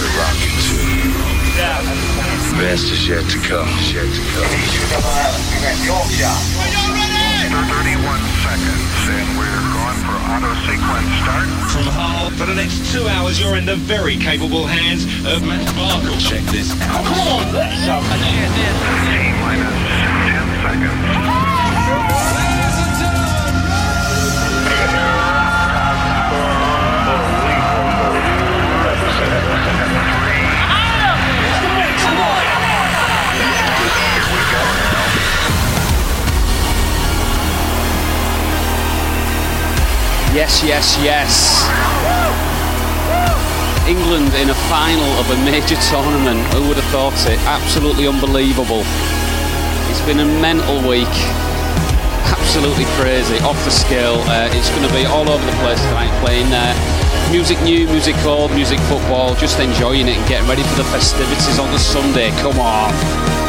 started rocking too. Best is yet to come. Yet to come. 31 seconds, and we're going for auto sequence start. From Hull, for the next two hours, you're in the very capable hands of Matt Barkle. Check this out. Come on, let's go. Minus 10 seconds. Yes, yes, yes. England in a final of a major tournament. Who would have thought it? Absolutely unbelievable. It's been a mental week. Absolutely crazy, off the scale. Uh, it's going to be all over the place tonight, playing uh, music new, music old, music football, just enjoying it and getting ready for the festivities on the Sunday. Come on.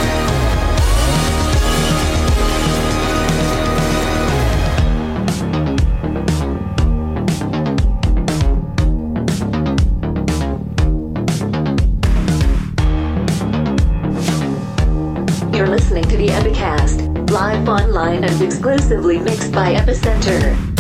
Exclusively mixed by Epicentre.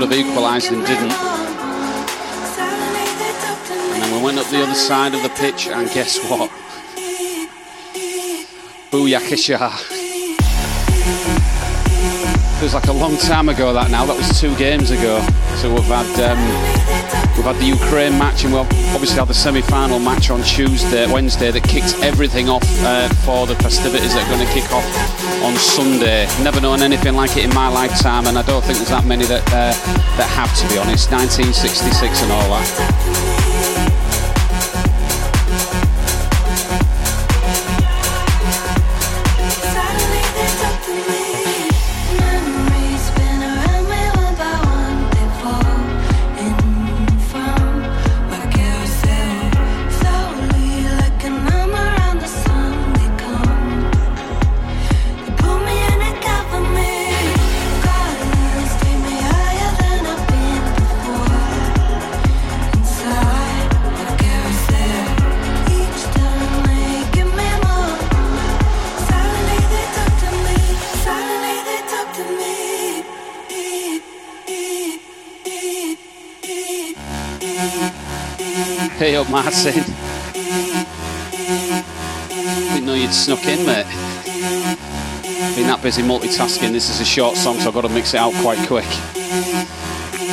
Could have equalised and didn't. And then we went up the other side of the pitch and guess what? Booyakasha. Feels like a long time ago that now. That was two games ago. So we've had um, We've had the Ukraine match, and we'll obviously have the semi-final match on Tuesday, Wednesday, that kicks everything off uh, for the festivities that are going to kick off on Sunday. Never known anything like it in my lifetime, and I don't think there's that many that uh, that have, to be honest. 1966 and all that. Martin. Didn't know you'd snuck in, mate. Been that busy multitasking. This is a short song, so I've got to mix it out quite quick.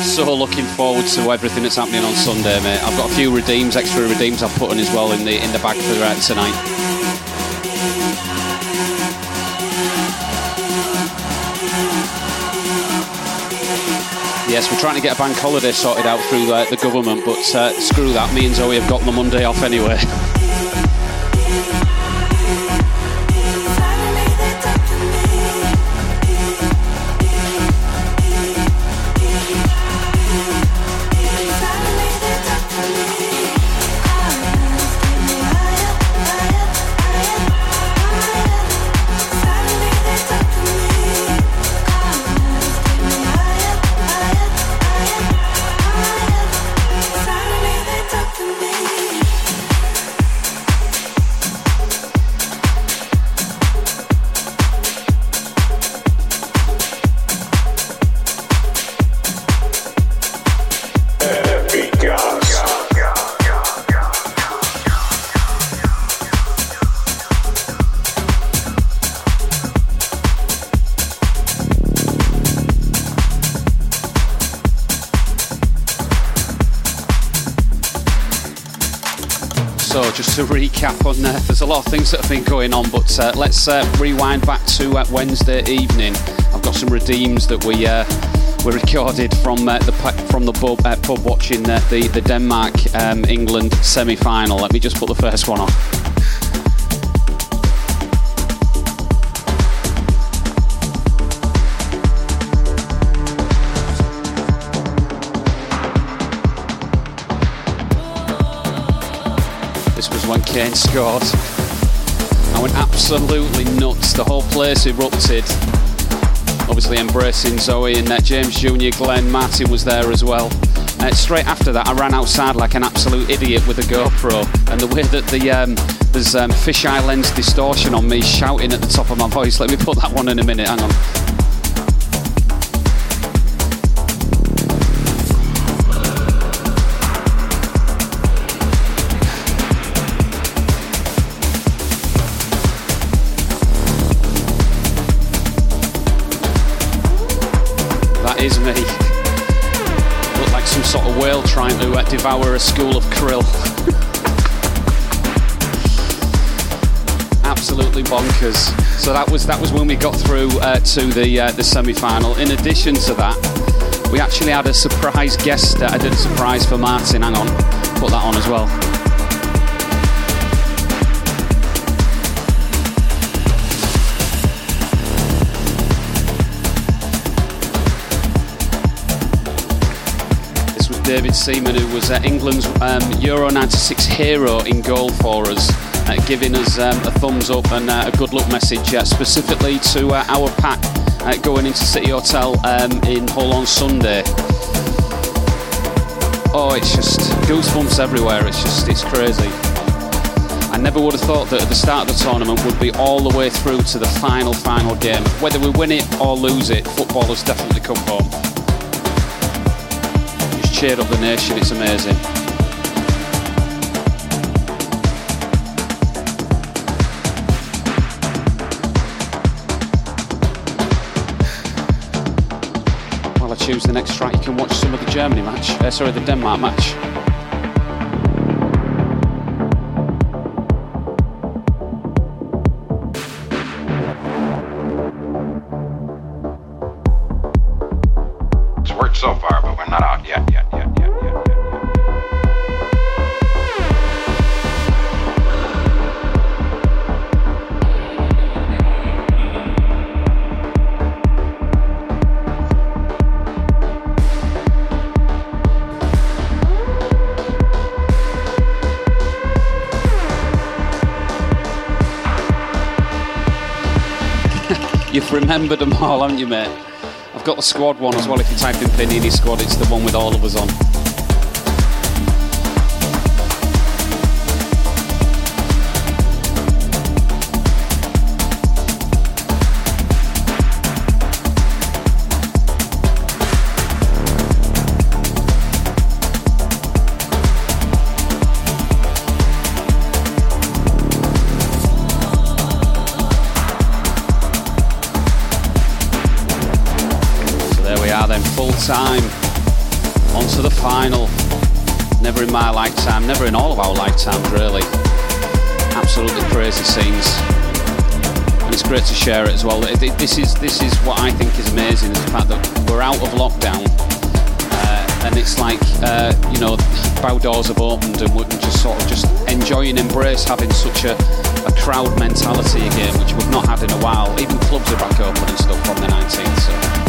So looking forward to everything that's happening on Sunday, mate. I've got a few redeems, extra redeems I've put in as well in the in the bag for tonight. Yes, we're trying to get a bank holiday sorted out through uh, the government, but uh, screw that. Me and Zoe have got the Monday off anyway. a lot of things that have been going on, but uh, let's uh, rewind back to uh, Wednesday evening. I've got some redeems that we uh, we recorded from uh, the from the pub, uh, pub watching the the Denmark um, England semi final. Let me just put the first one was when Kane scored. I went absolutely nuts. The whole place erupted. Obviously embracing Zoe and uh, James Jr. Glenn Martin was there as well. Uh, straight after that, I ran outside like an absolute idiot with a GoPro, and the way that the um, there's um, fisheye lens distortion on me shouting at the top of my voice. Let me put that one in a minute. Hang on. Devour a school of krill. Absolutely bonkers. So that was that was when we got through uh, to the uh, the semi-final. In addition to that, we actually had a surprise guest. I did a surprise for Martin. Hang on, put that on as well. David Seaman, who was uh, England's um, Euro 96 hero in goal for us, uh, giving us um, a thumbs up and uh, a good luck message uh, specifically to uh, our pack uh, going into City Hotel um, in Hull on Sunday. Oh, it's just goosebumps everywhere. It's just, it's crazy. I never would have thought that at the start of the tournament would be all the way through to the final, final game. Whether we win it or lose it, football has definitely come home. Up the nation, it's amazing. Well, I choose the next track, you can watch some of the Germany match, uh, sorry, the Denmark match. Remembered them all, haven't you, mate? I've got the squad one as well. If you type in Panini Squad, it's the one with all of us on. Time. On to the final. Never in my lifetime, never in all of our lifetimes really. Absolutely crazy scenes. And it's great to share it as well. This is this is what I think is amazing, is the fact that we're out of lockdown. Uh, and it's like uh, you know, bow doors have opened and we're just sort of just enjoy and embrace having such a, a crowd mentality again, which we've not had in a while. Even clubs are back open and stuff from the 19th. So.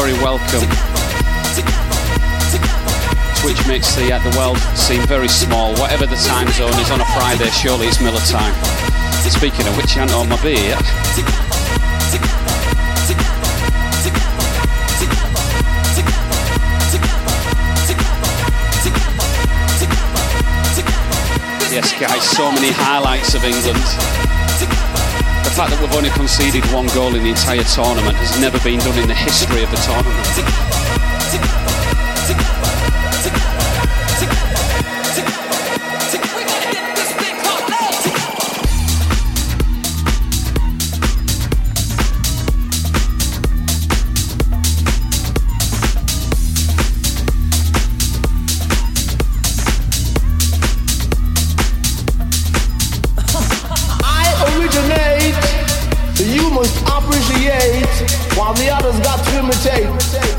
very welcome. Which makes the, uh, the world seem very small. Whatever the time zone is on a Friday, surely it's Miller time. Speaking of which, I know on my beer. Yes, guys, so many highlights of England fact that we've only conceded one goal in the entire tournament has never been done in the history of the tournament. imitate.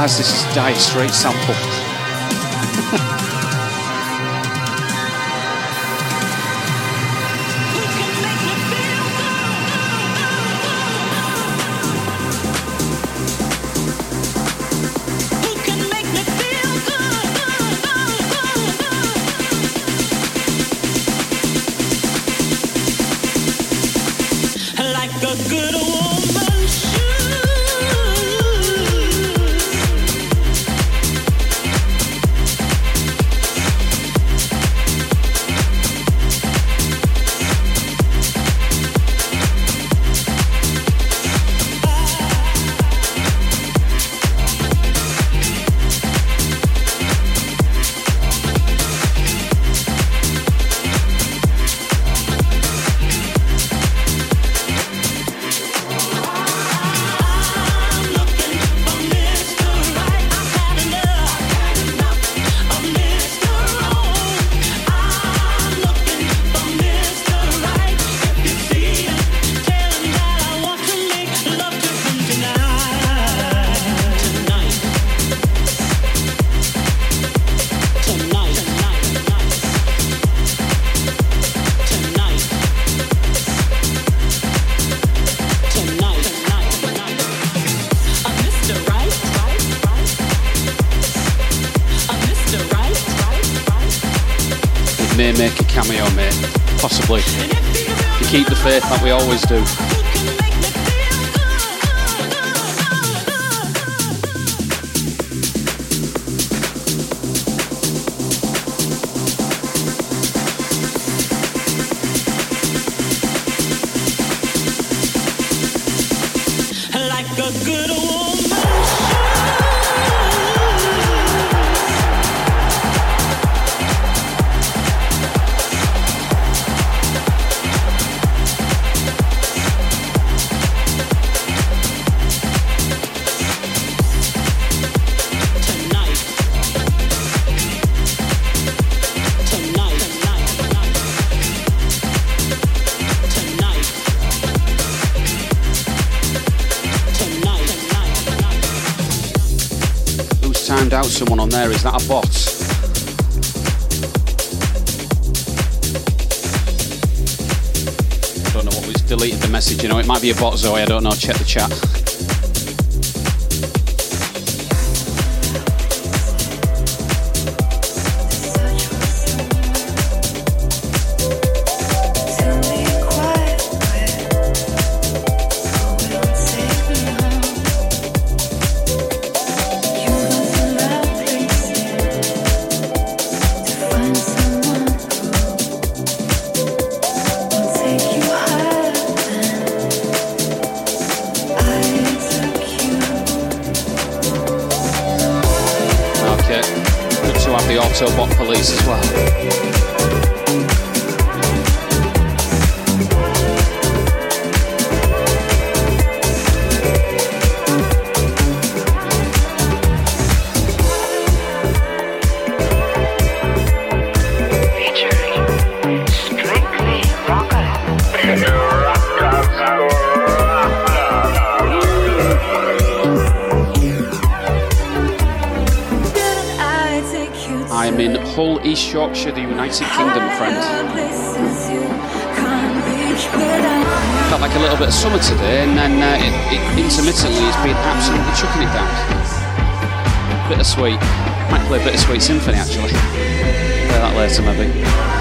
Guys, this is Dire Straits sample. Faith like we always do. There? Is that a bot? Don't know what was deleted the message. You know, it might be a bot, Zoe. I don't know. Check the chat. Yorkshire, the United Kingdom, friend. Felt like a little bit of summer today, and then uh, it, it intermittently has been absolutely chucking it down. Bittersweet. Might play a Bittersweet Symphony actually. Play that later, maybe.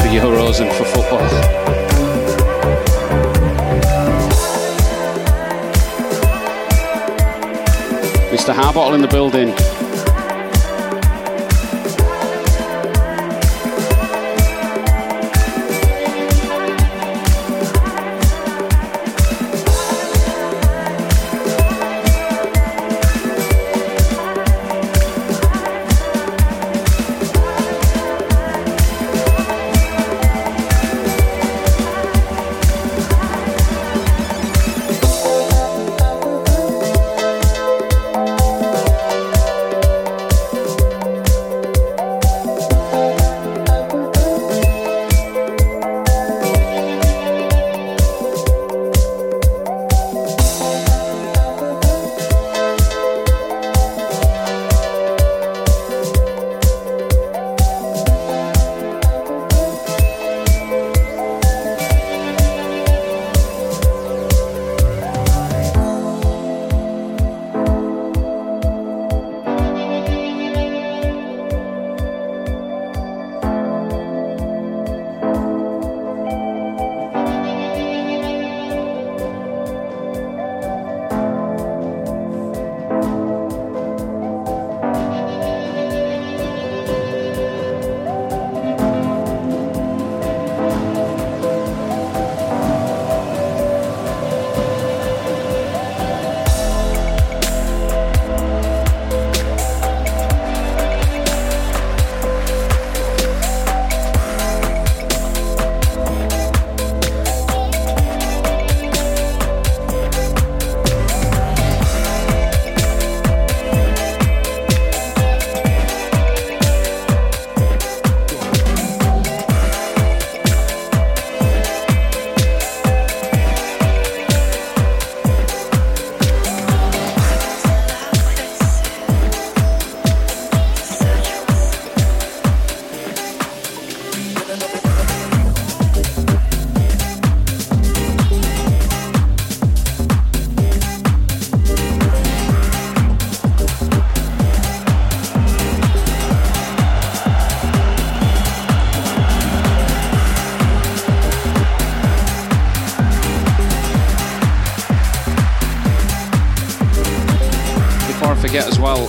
Redeem commands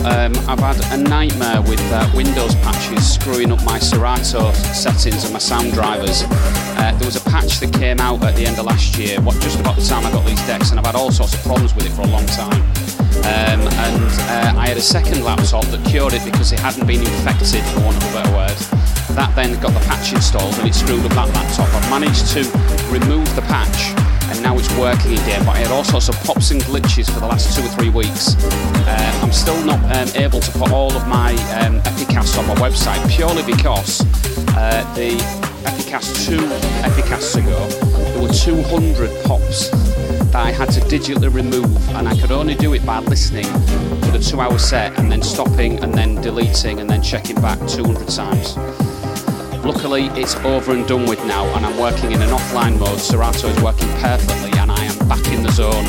um, I've had a nightmare with uh, Windows patches screwing up my Serato settings and my sound drivers. Uh, there was a patch that came out at the end of last year, what, just about the time I got these decks, and I've had all sorts of problems with it for a long time. Um, and uh, I had a second laptop that cured it because it hadn't been infected, for want of a better word. That then got the patch installed and it screwed up that laptop. I've managed to remove the patch and now it's working again. But I had all sorts of pops and glitches for the last two or three weeks. Um, I'm still not um, able to put all of my um, on my website purely because uh, the Epicast 2 Epicasts ago, there were 200 pops that I had to digitally remove, and I could only do it by listening to the two hour set and then stopping and then deleting and then checking back 200 times. Luckily, it's over and done with now, and I'm working in an offline mode. Serato is working perfectly, and I am back in the zone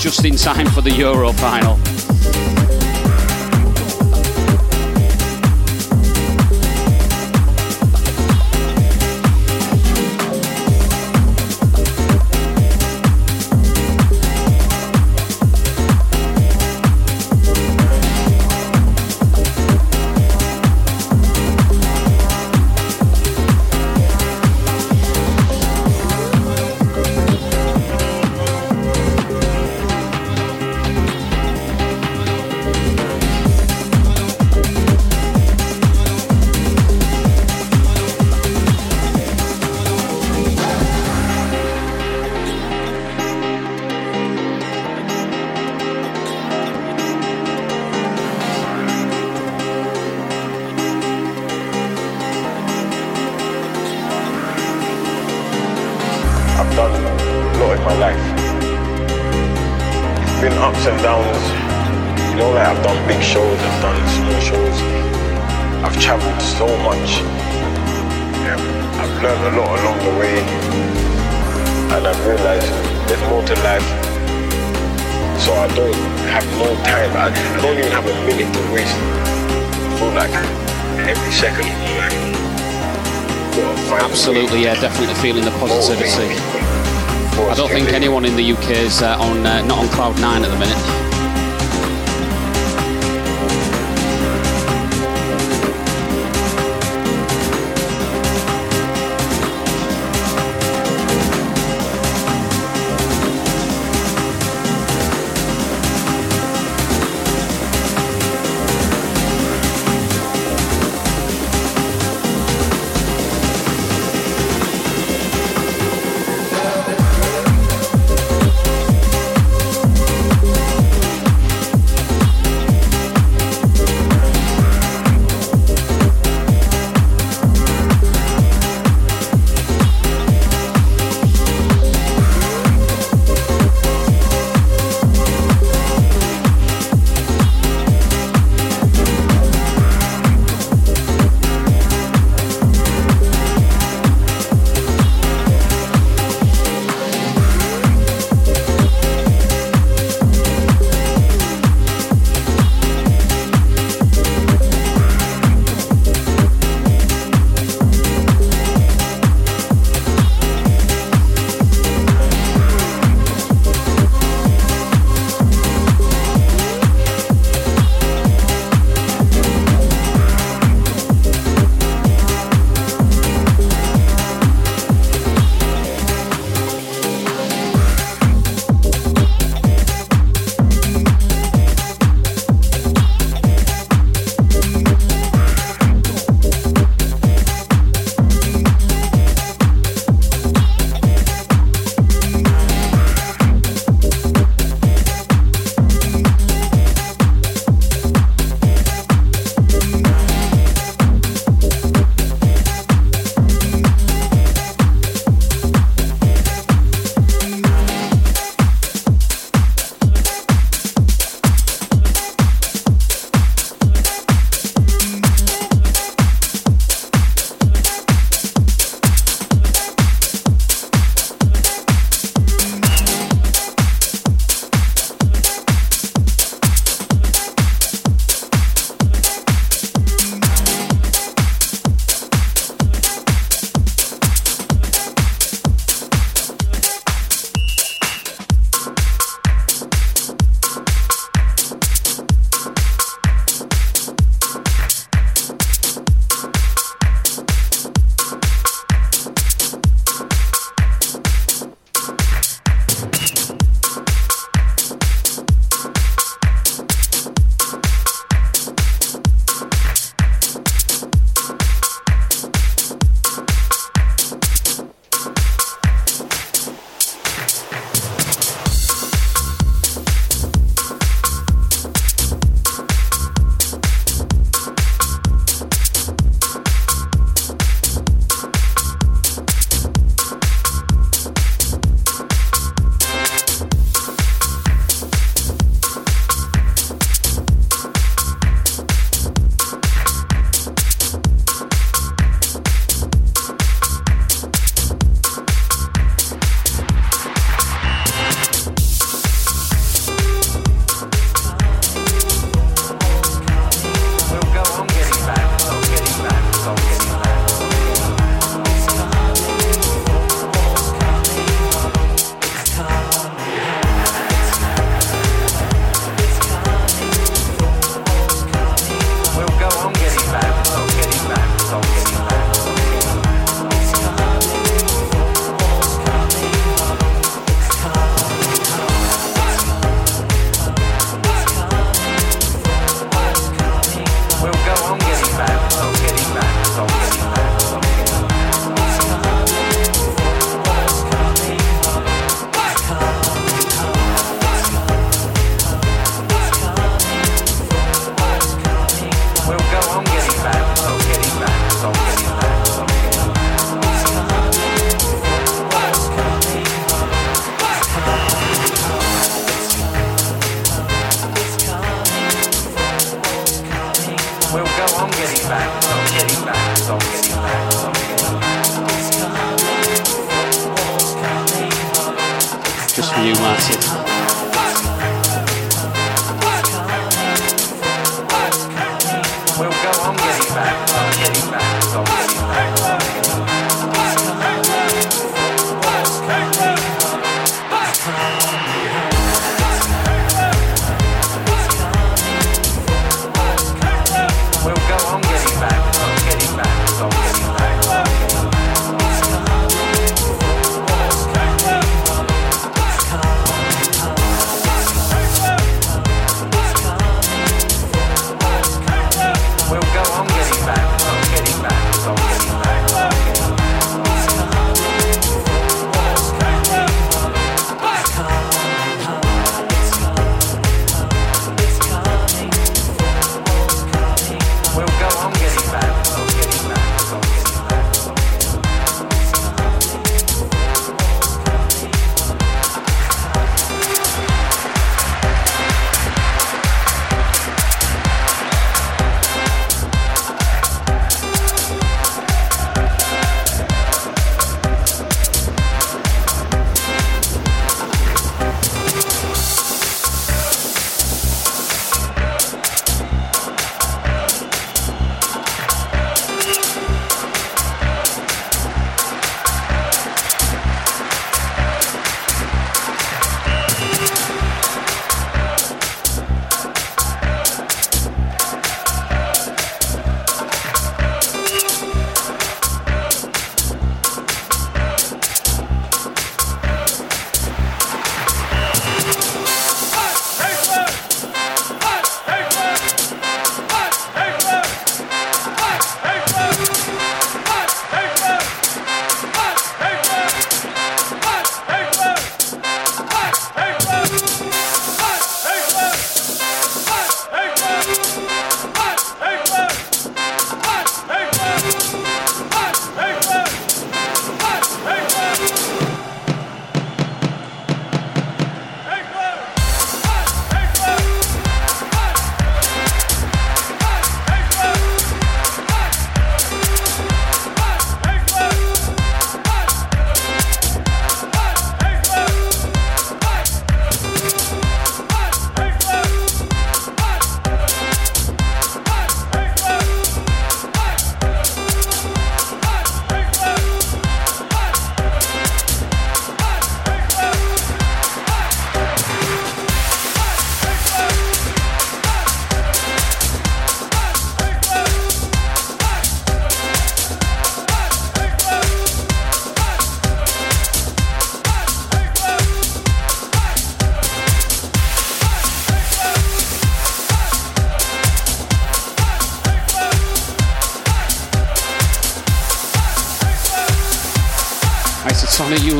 just in time for the Euro final.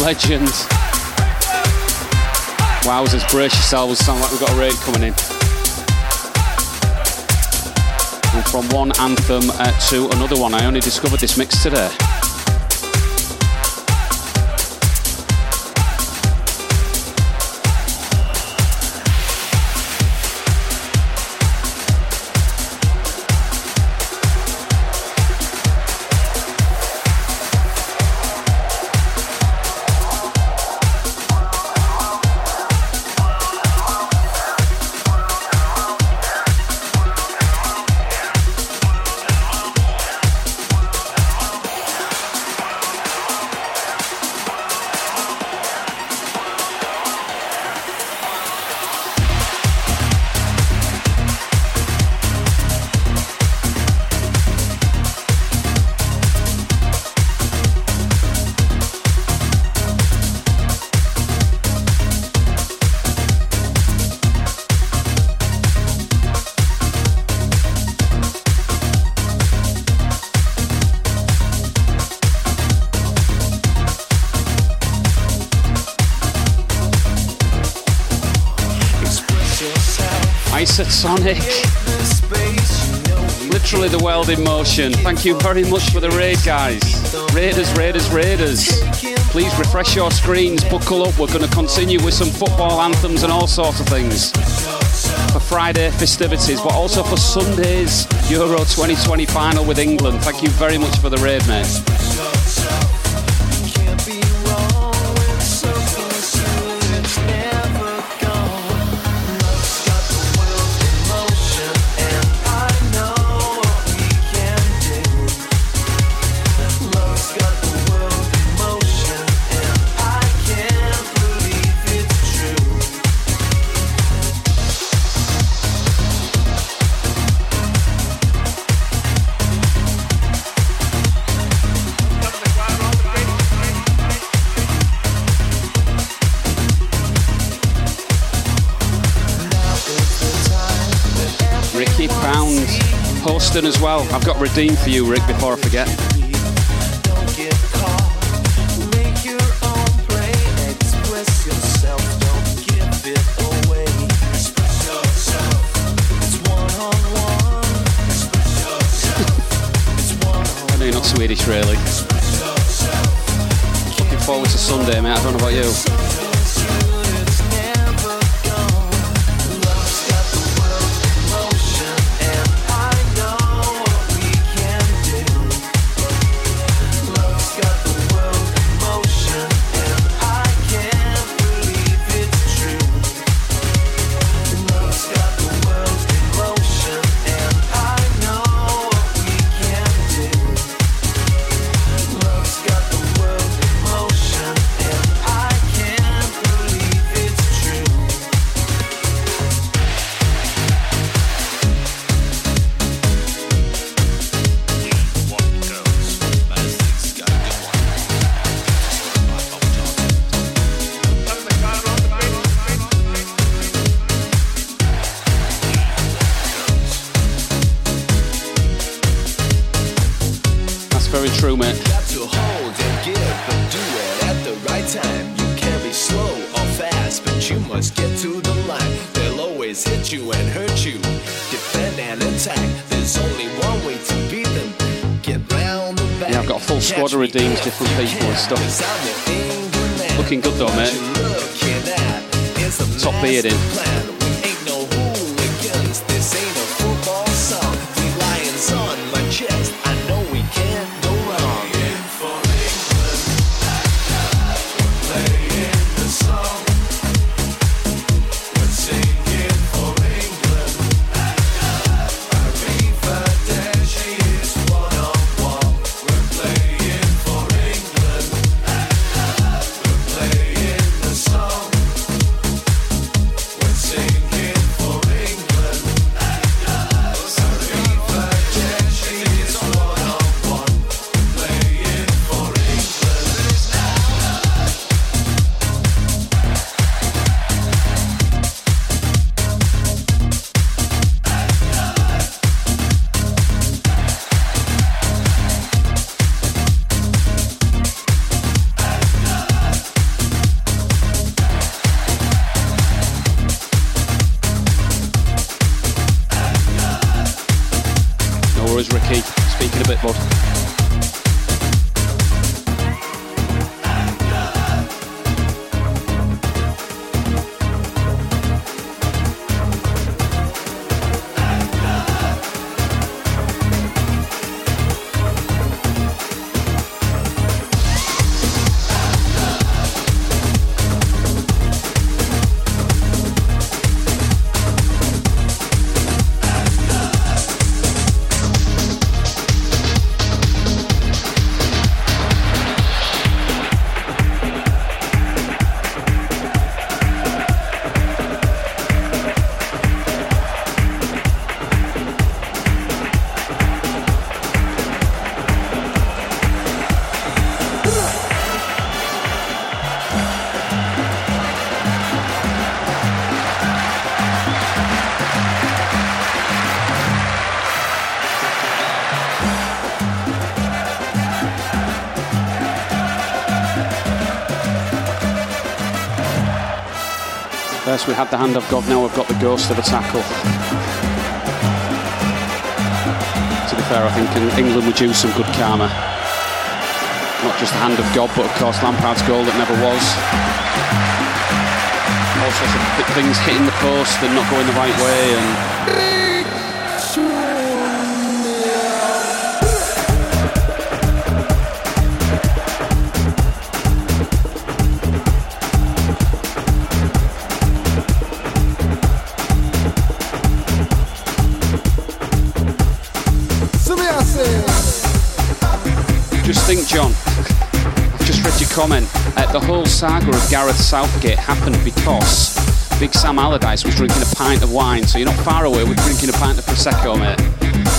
Isotonic, you legend. Wowzers, brace yourselves. Sound like we've got a raid coming in. And from one anthem uh, to another one. I only discovered this mix today. Isotonic. Literally the world in motion. Thank you very much for the raid, guys. Raiders, Raiders, Raiders. Please refresh your screens, buckle up. We're going to continue with some football anthems and all sorts of things. for Friday festivities, but also for Sunday's Euro 2020 final with England. Thank you very much for the raid, mate. Hosting as well. I've got redeemed for you, Rick, before I forget. I not Swedish, really. Looking forward to Sunday, mate. I don't know about you. Stuff. Looking good though, mate. Top beard in. First we had the hand of God, now we've got the ghost of a tackle. To be fair, I think England would use some good karma. Not just the hand of God, but of course Lampard's goal that never was. all sorts of things hitting the post and not going the right way. And think, John. I've just read your comment. Uh, the whole saga of Gareth Southgate happened because Big Sam Allardyce was drinking a pint of wine. So you're not far away with drinking a pint of prosecco, mate.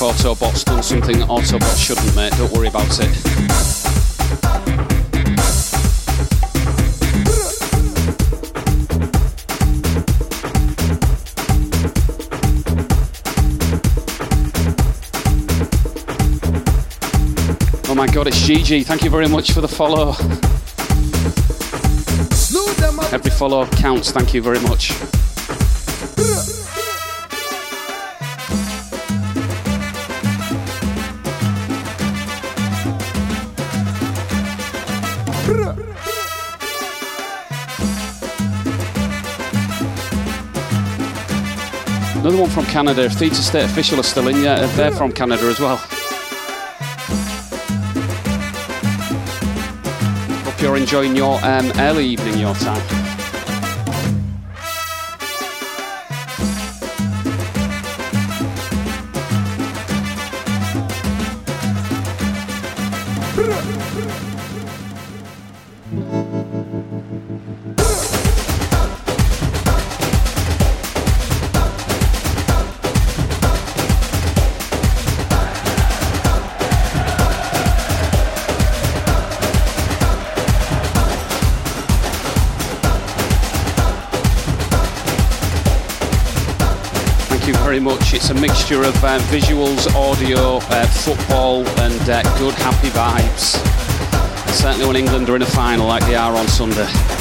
Autobot's done something that Autobot shouldn't, mate. Don't worry about it. Oh my god, it's Gigi. Thank you very much for the follow-up Every follow counts. Thank you very much. Another one from Canada. If Theta State official are still in, yeah, they're from Canada as well. Hope you're enjoying your um, early evening, your time. Mixture of uh, visuals, audio, uh, football, and uh, good, happy vibes. Certainly when England are in a final like they are on Sunday.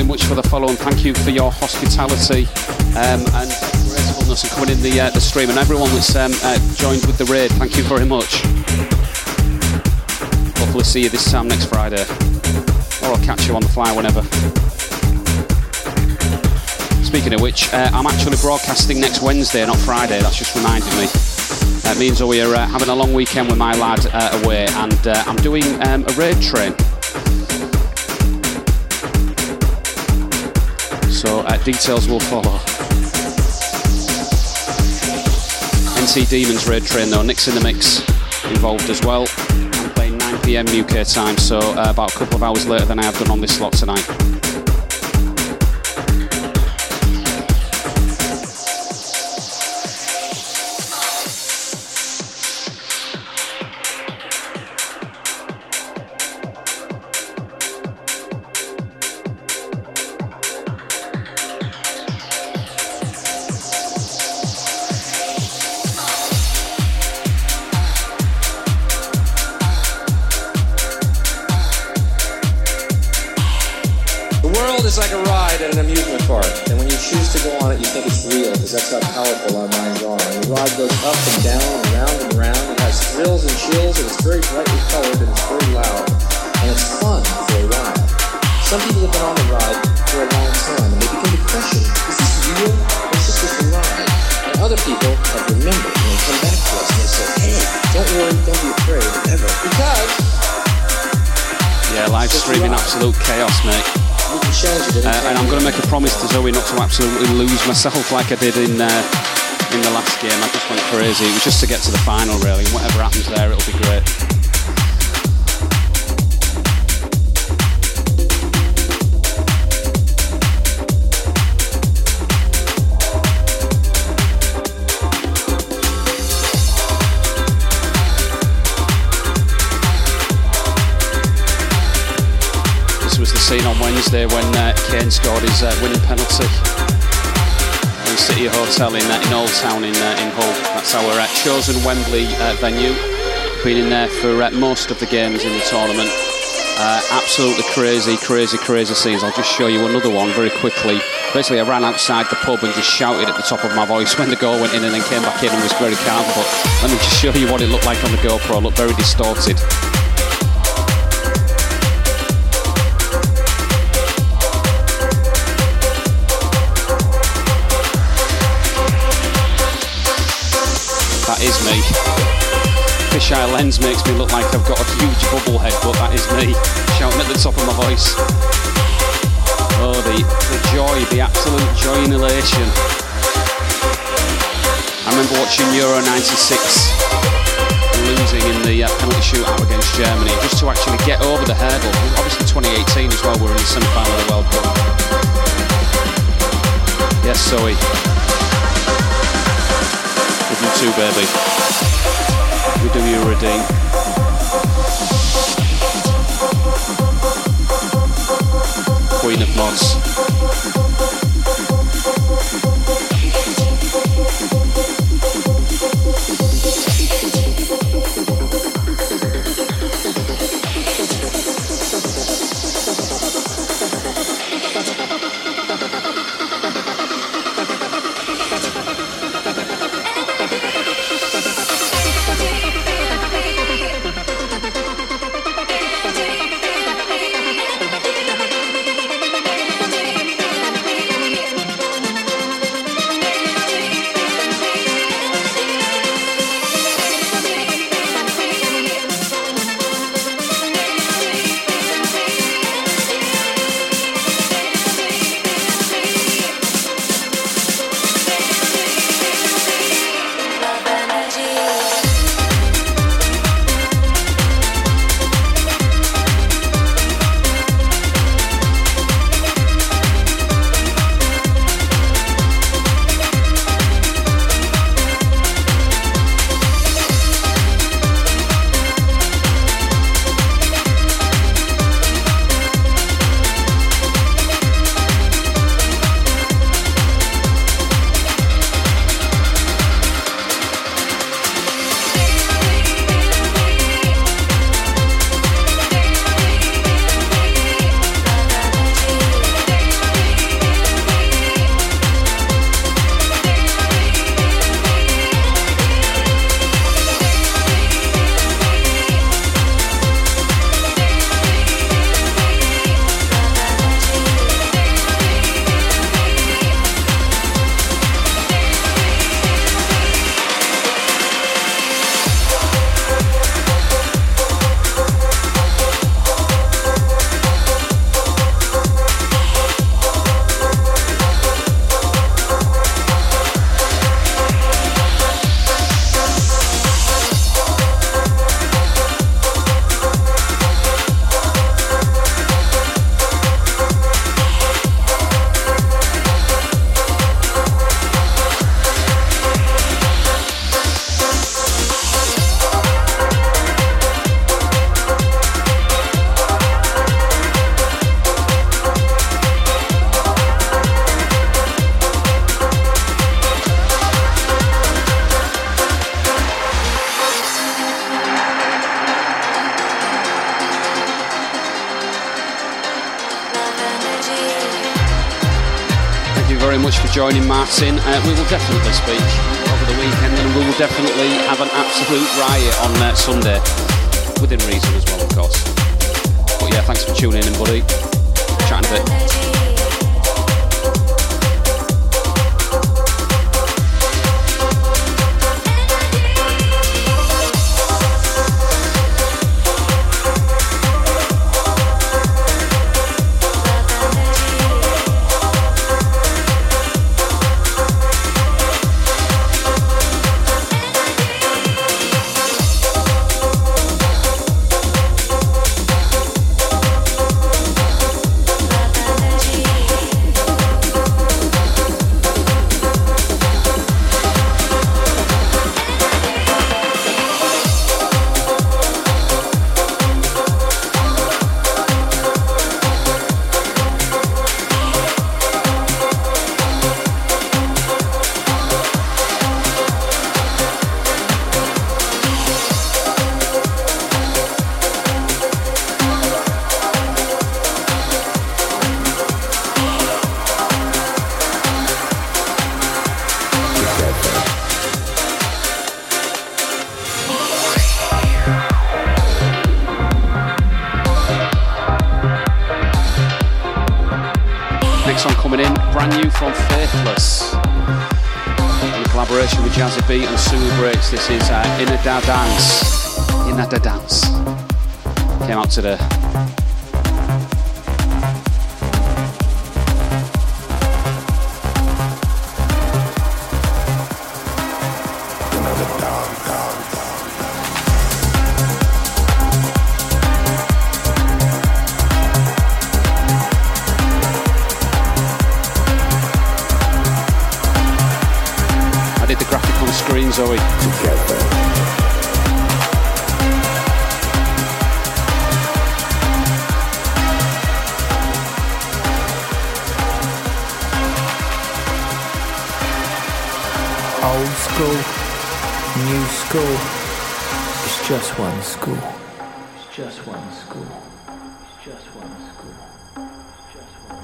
Very much for the follow and thank you for your hospitality um, and gracefulness and coming in the uh, the stream and everyone that's um, uh, joined with the raid. Thank you very much. Hopefully see you this time next Friday, or I'll catch you on the fly whenever. Speaking of which, uh, I'm actually broadcasting next Wednesday, not Friday. That's just reminded me. That means we're uh, having a long weekend with my lad uh, away, and uh, I'm doing um, a raid train. Details will follow. NC Demons raid train though, Nick's in the mix involved as well. I'm playing 9 pm UK time, so uh, about a couple of hours later than I have done on this slot tonight. Myself like I did in uh, in the last game. I just went crazy. It was just to get to the final, really. And whatever happens there, it'll be great. This was the scene on Wednesday when uh, Kane scored his uh, winning penalty City Hotel in, uh, in Old Town in, uh, in Hull. That's our uh, chosen Wembley uh, venue. Been in there for uh, most of the games in the tournament. Uh, absolutely crazy, crazy, crazy scenes. I'll just show you another one very quickly. Basically, I ran outside the pub and just shouted at the top of my voice when the goal went in and then came back in and was very calm. But let me just show you what it looked like on the GoPro. It looked very distorted. Is me. Fisheye lens makes me look like I've got a huge bubble head, but that is me shouting at the top of my voice. Oh, the, the joy, the absolute joy and elation. I remember watching Euro 96 losing in the uh, penalty shootout against Germany just to actually get over the hurdle. Obviously 2018 as well, we're in the semi-final of the World Cup. Yes, Zoe. With you too, baby. We do you redeem. Queen of Mods. Uh, we will definitely speak over the weekend, and we will definitely have an absolute riot on uh, Sunday, within reason as well, of course. But yeah, thanks for tuning in, buddy. Chat in a bit. Next song coming in, brand new from Faithless. In collaboration with Jazzie B and Suli Breaks, this is uh, Da Dance. Innadadance. Came out today. Just one school. It's just one school. It's just one school. Just one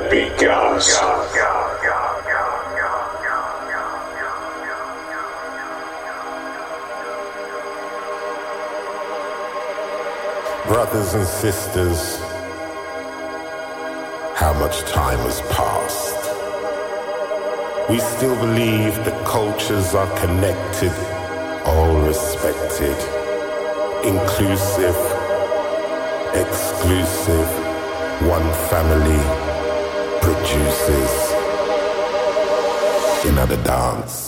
Because. Brothers and sisters, how much time has passed? We still believe the cultures are connected, all respected, inclusive, exclusive, one family produces another dance.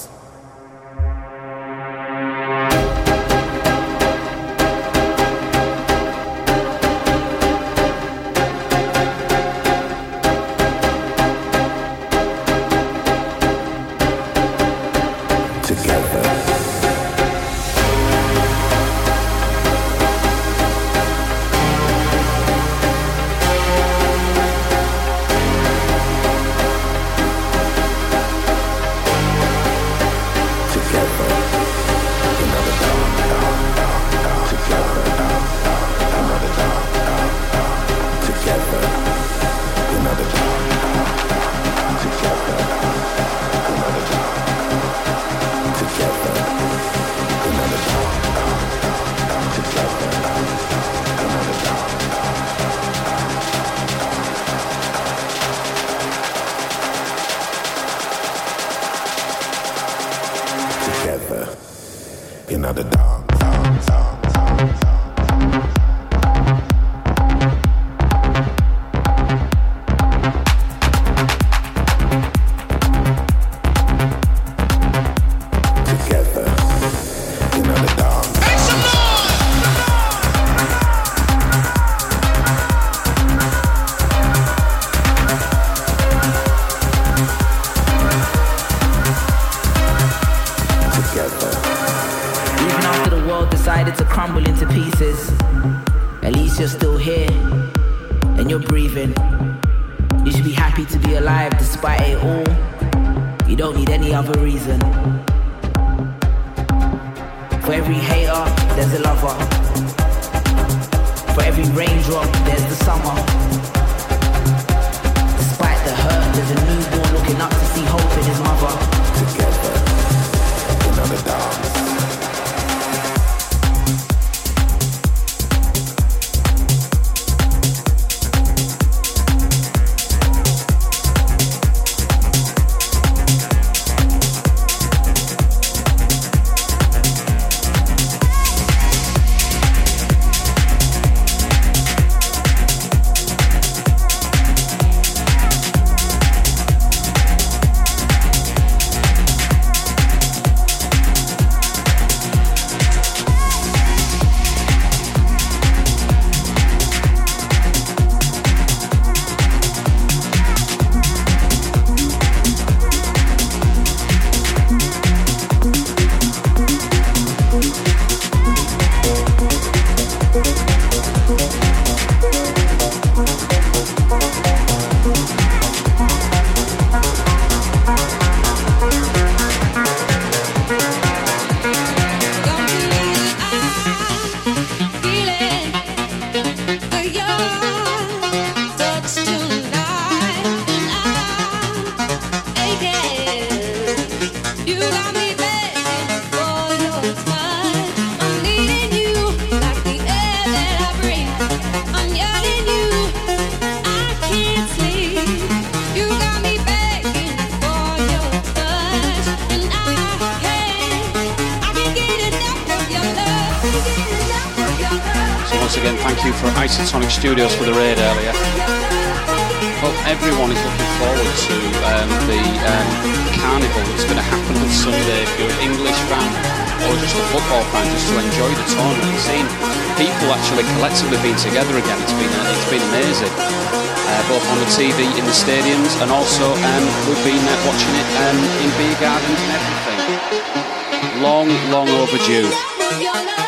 Watching it um, in beer gardens and everything. Long, long overdue.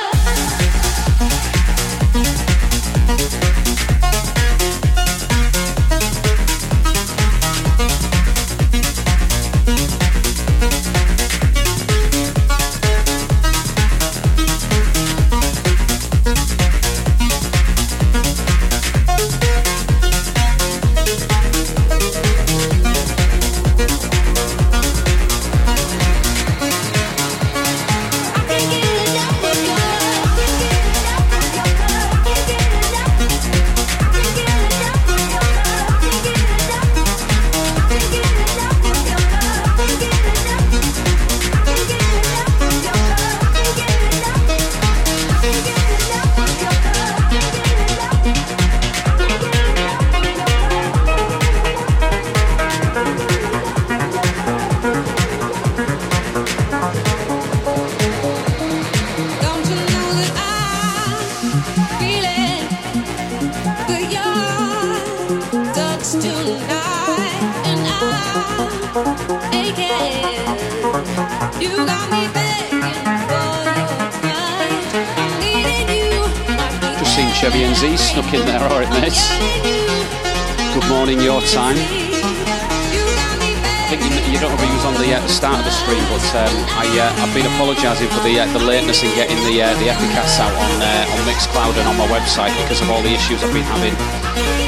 In getting the uh, the Epicast out on uh, on Mixcloud and on my website because of all the issues I've been having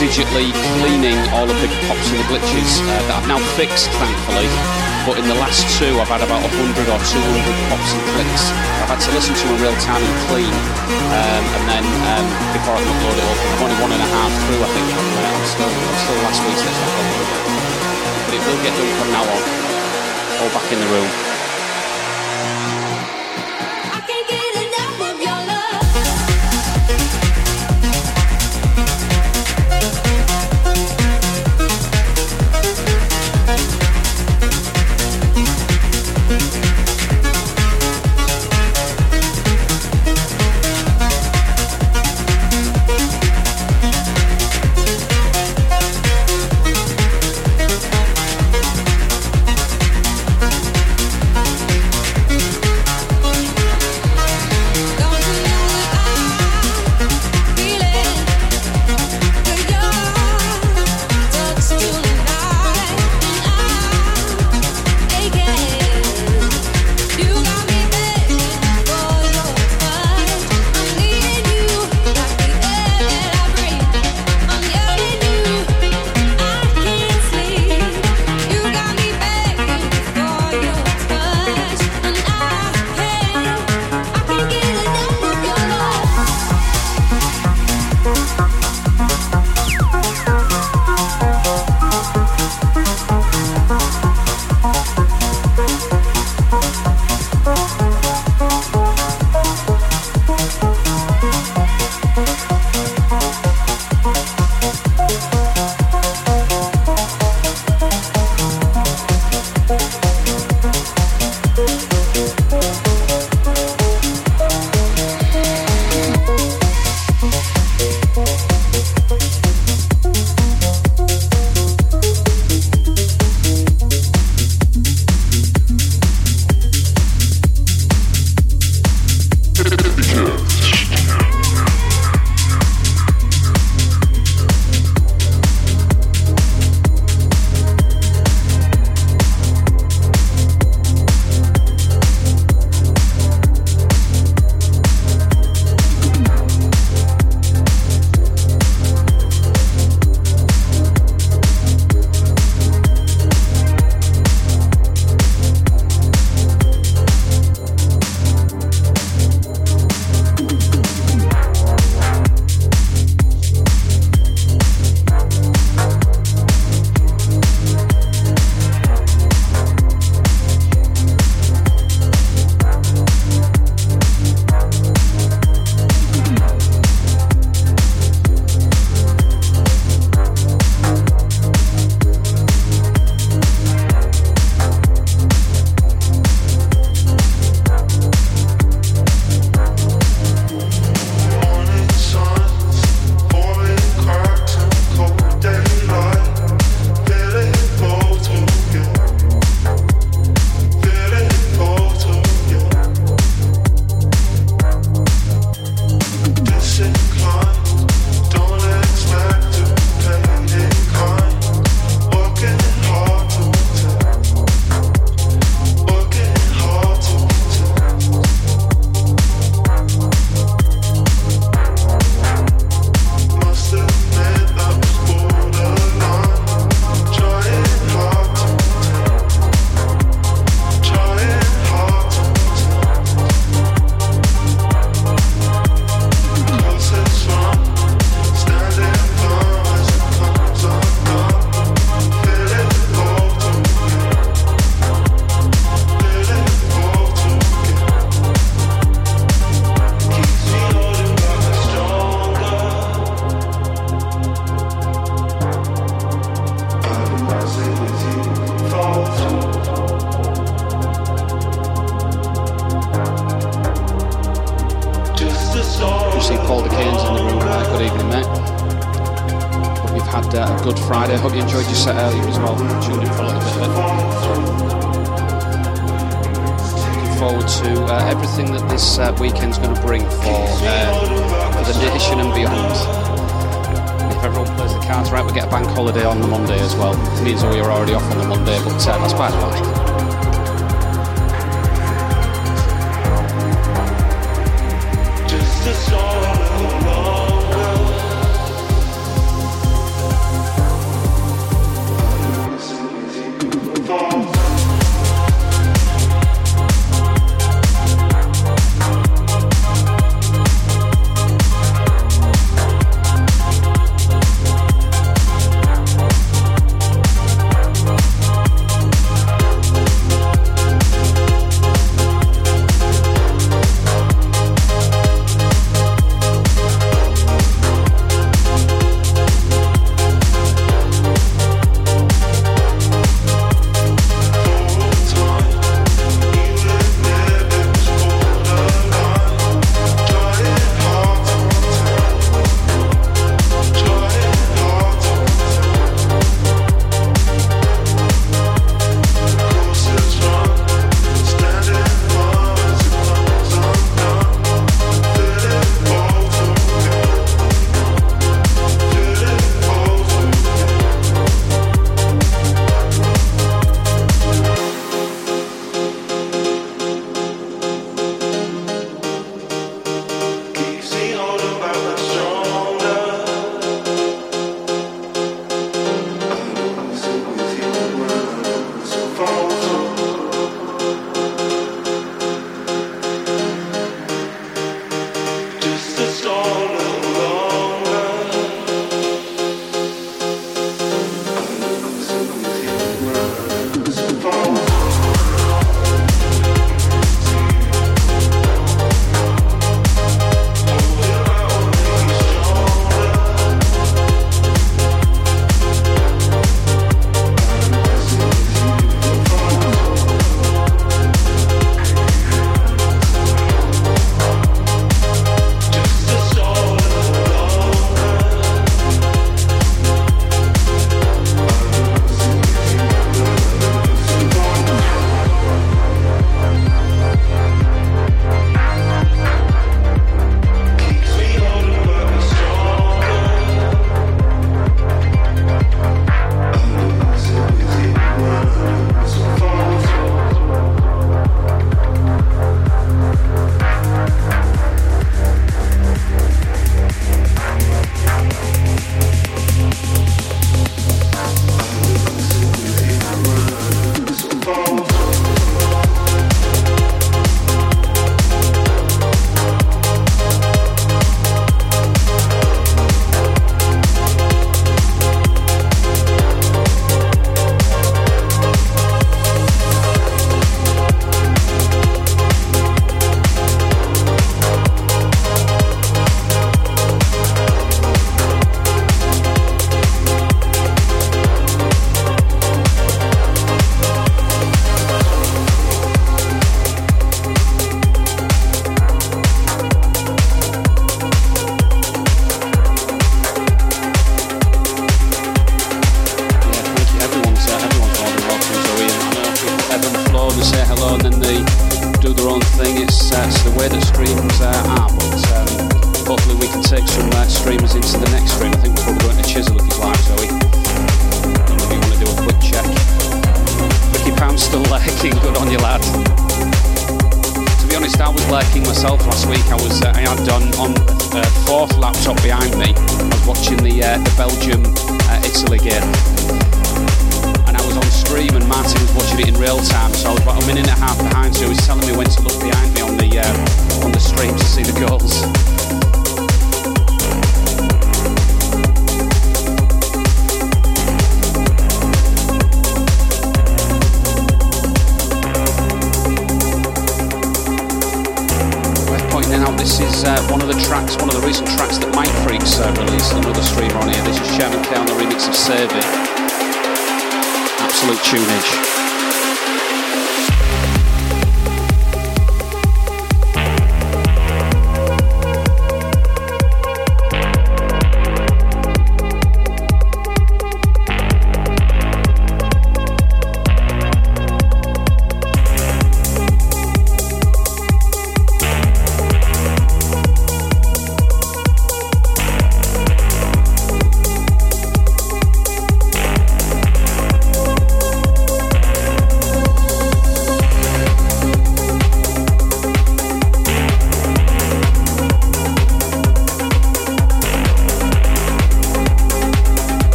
digitally cleaning all of the pops and the glitches uh, that I've now fixed, thankfully. But in the last two, I've had about 100 or 200 pops and clicks. I've had to listen to in real time and clean, um, and then um, before I can upload it up, I'm only one and a half through. I think I'm, uh, still I'm still last week's list. But it will get done from now on. All back in the room.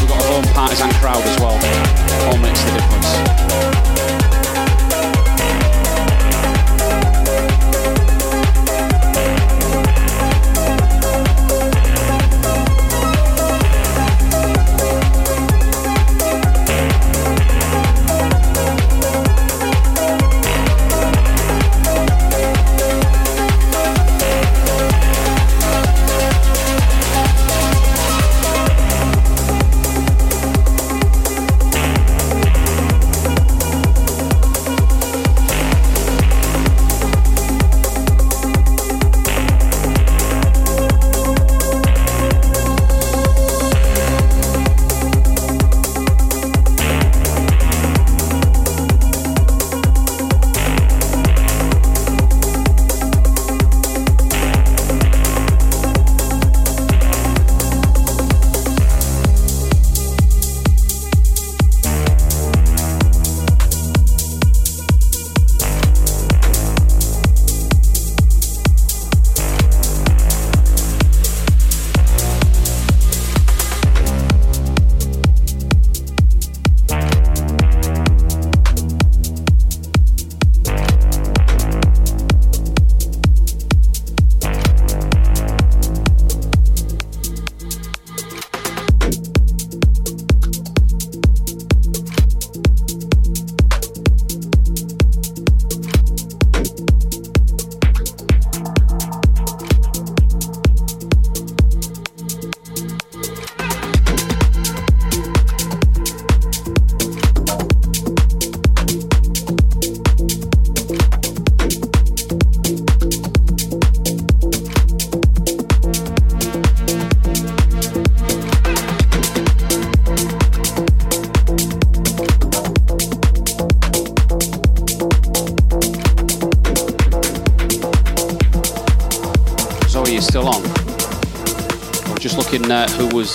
We've got our own partisan crowd as well. All makes the difference.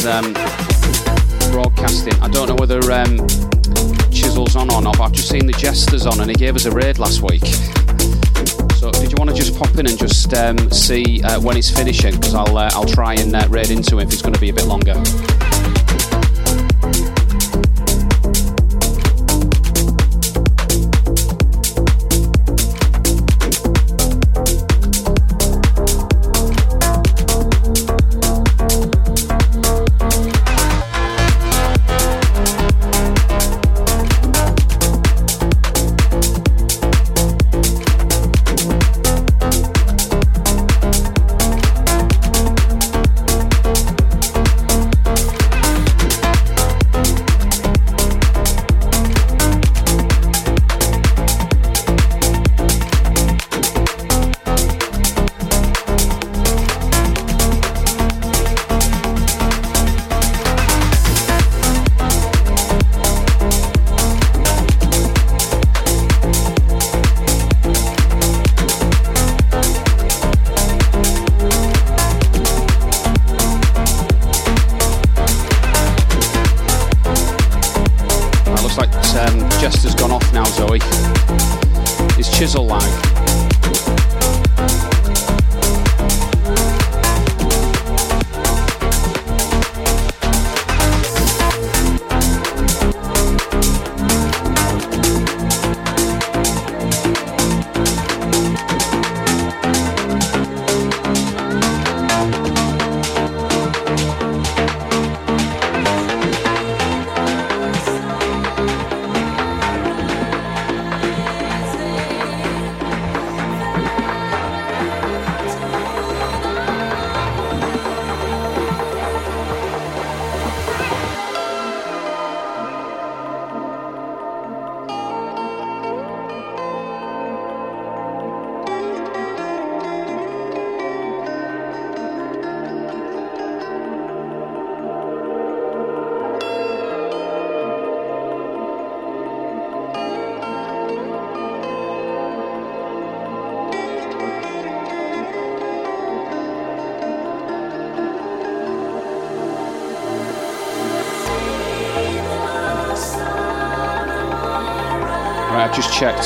um, broadcasting. I don't know whether um, Chisel's on or not, I've just seen the Jester's on and he gave us a raid last week. So did you want to just pop in and just um, see uh, when it's finishing? Because I'll uh, I'll try and uh, raid into him if he's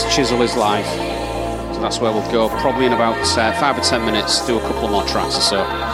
Checked. Chisel is live. So that's where we'll go. Probably in about uh, five or ten minutes, do a couple of more tracks or so.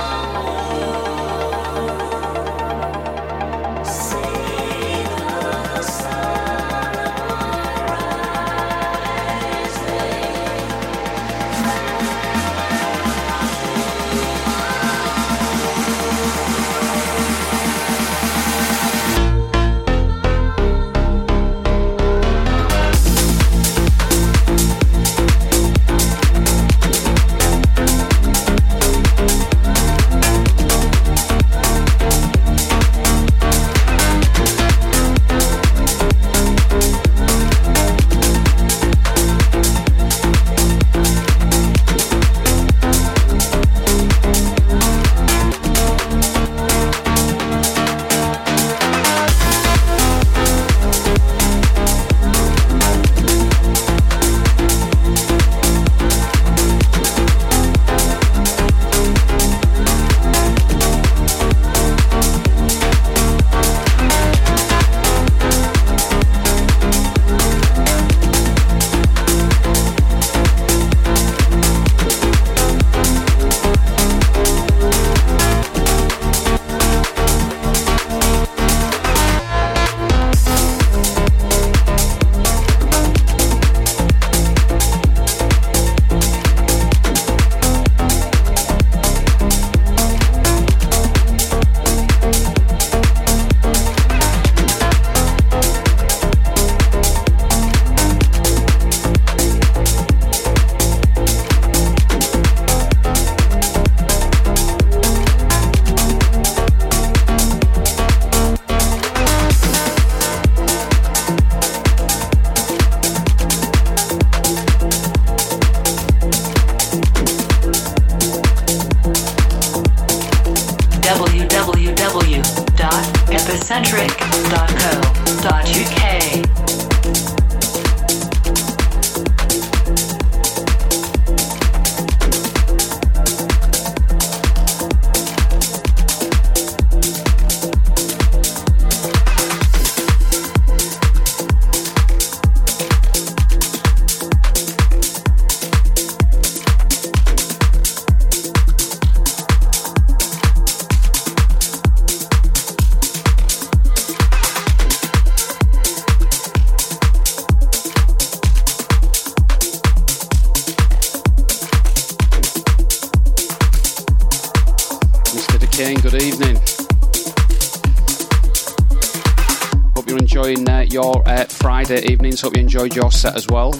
Set as well.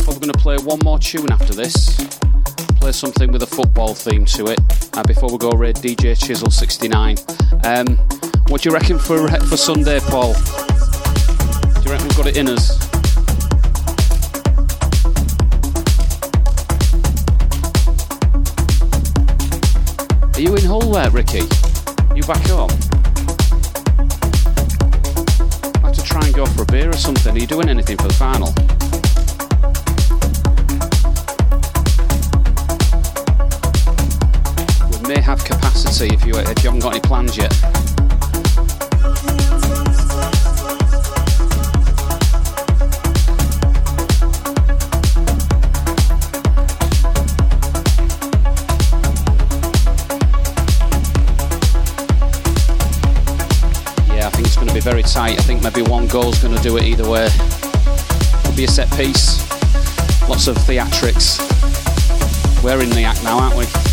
Probably going to play one more tune after this. Play something with a football theme to it uh, before we go raid DJ Chisel 69. Um, what do you reckon for uh, for Sunday, Paul? Do you reckon we've got it in us? Are you in Hull there, Ricky? You back home? And go for a beer or something. Are you doing anything for the final? We may have capacity if you if you haven't got any plans yet. Very tight. I think maybe one goal's going to do it either way. Could be a set piece. Lots of theatrics. We're in the act now, aren't we?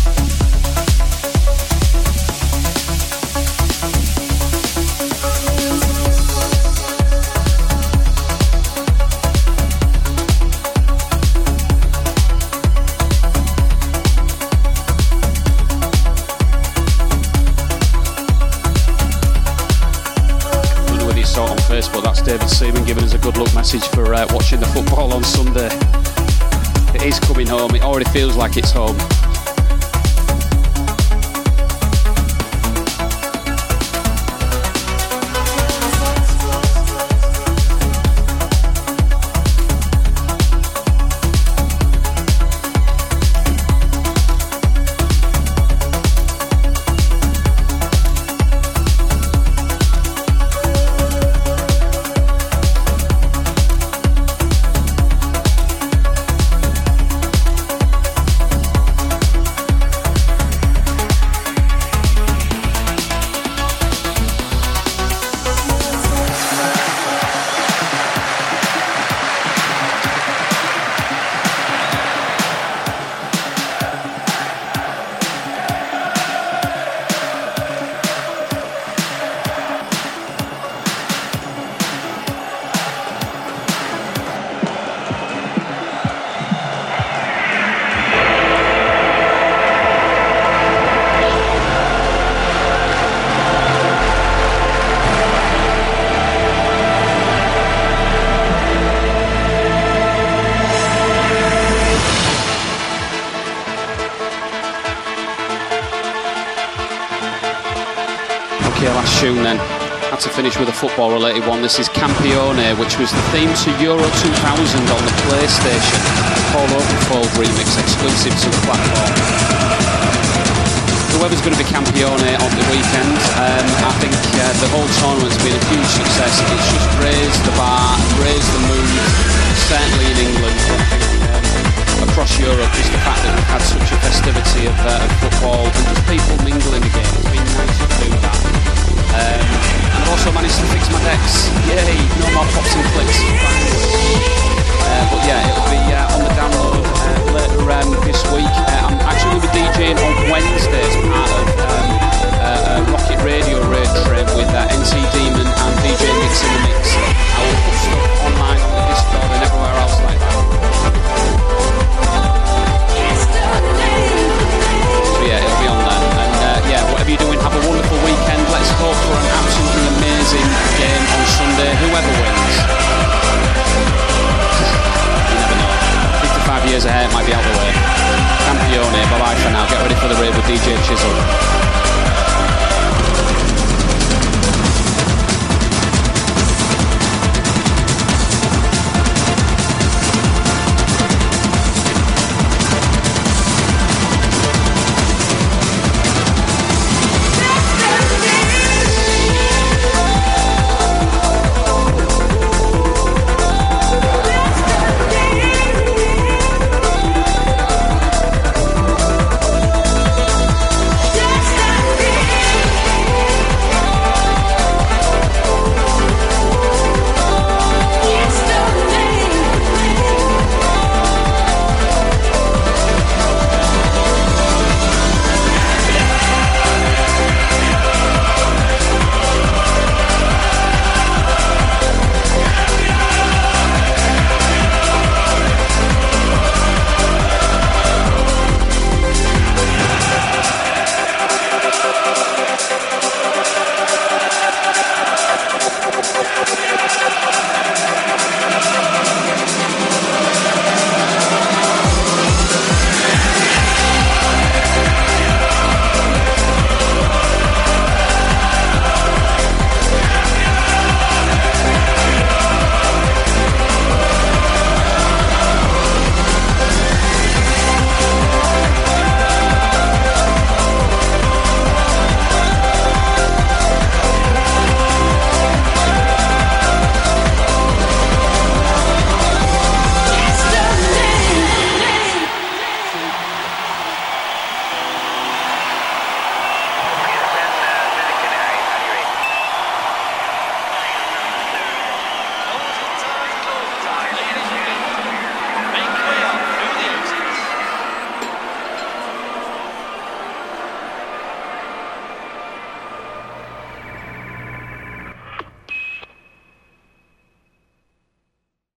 That's David Seaman giving us a good luck message for uh, watching the football on Sunday. It is coming home. It already feels like it's home. Football related one. This is Campione, which was the theme to Euro 2000 on the PlayStation. Paul Oakenfold remix, exclusive to the platform. Whoever's going to be Campione on the weekend, um, I think uh, the whole tournament's been a huge success. It's just raised the bar, raised the mood, certainly in England. but I think um, across Europe, just the fact that we've had such a festivity of, uh, of football and just people mingling again. It's been nice to do that. Um, I've also managed to fix my decks. Yay! No more pops and clicks. Uh, but yeah, it'll be uh, on the download uh, later um, this week. Uh, I'm actually going to be DJing on Wednesday as part of um, uh, uh, Rocket Radio Raid Trip with NC Demon and DJ Mix know. 55 years ahead might be out the way. Campione, bye bye for now. Get ready for the raid with DJ Chisel.